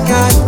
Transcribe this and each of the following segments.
got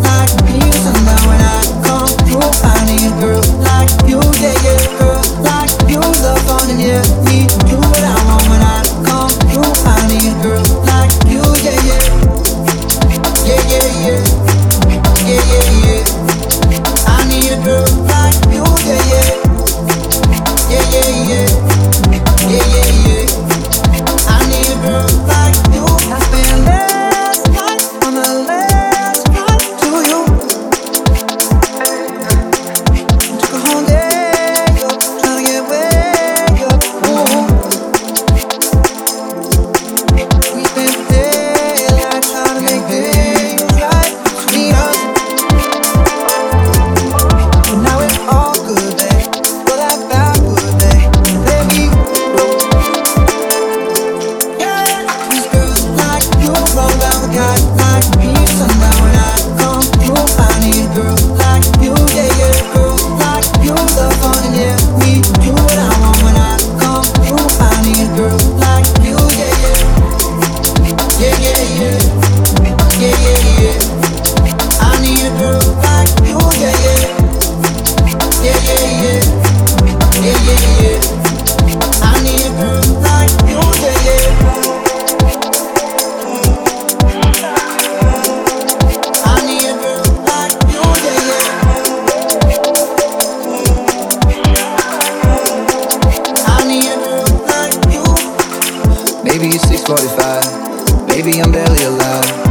45. Baby, I'm barely alive.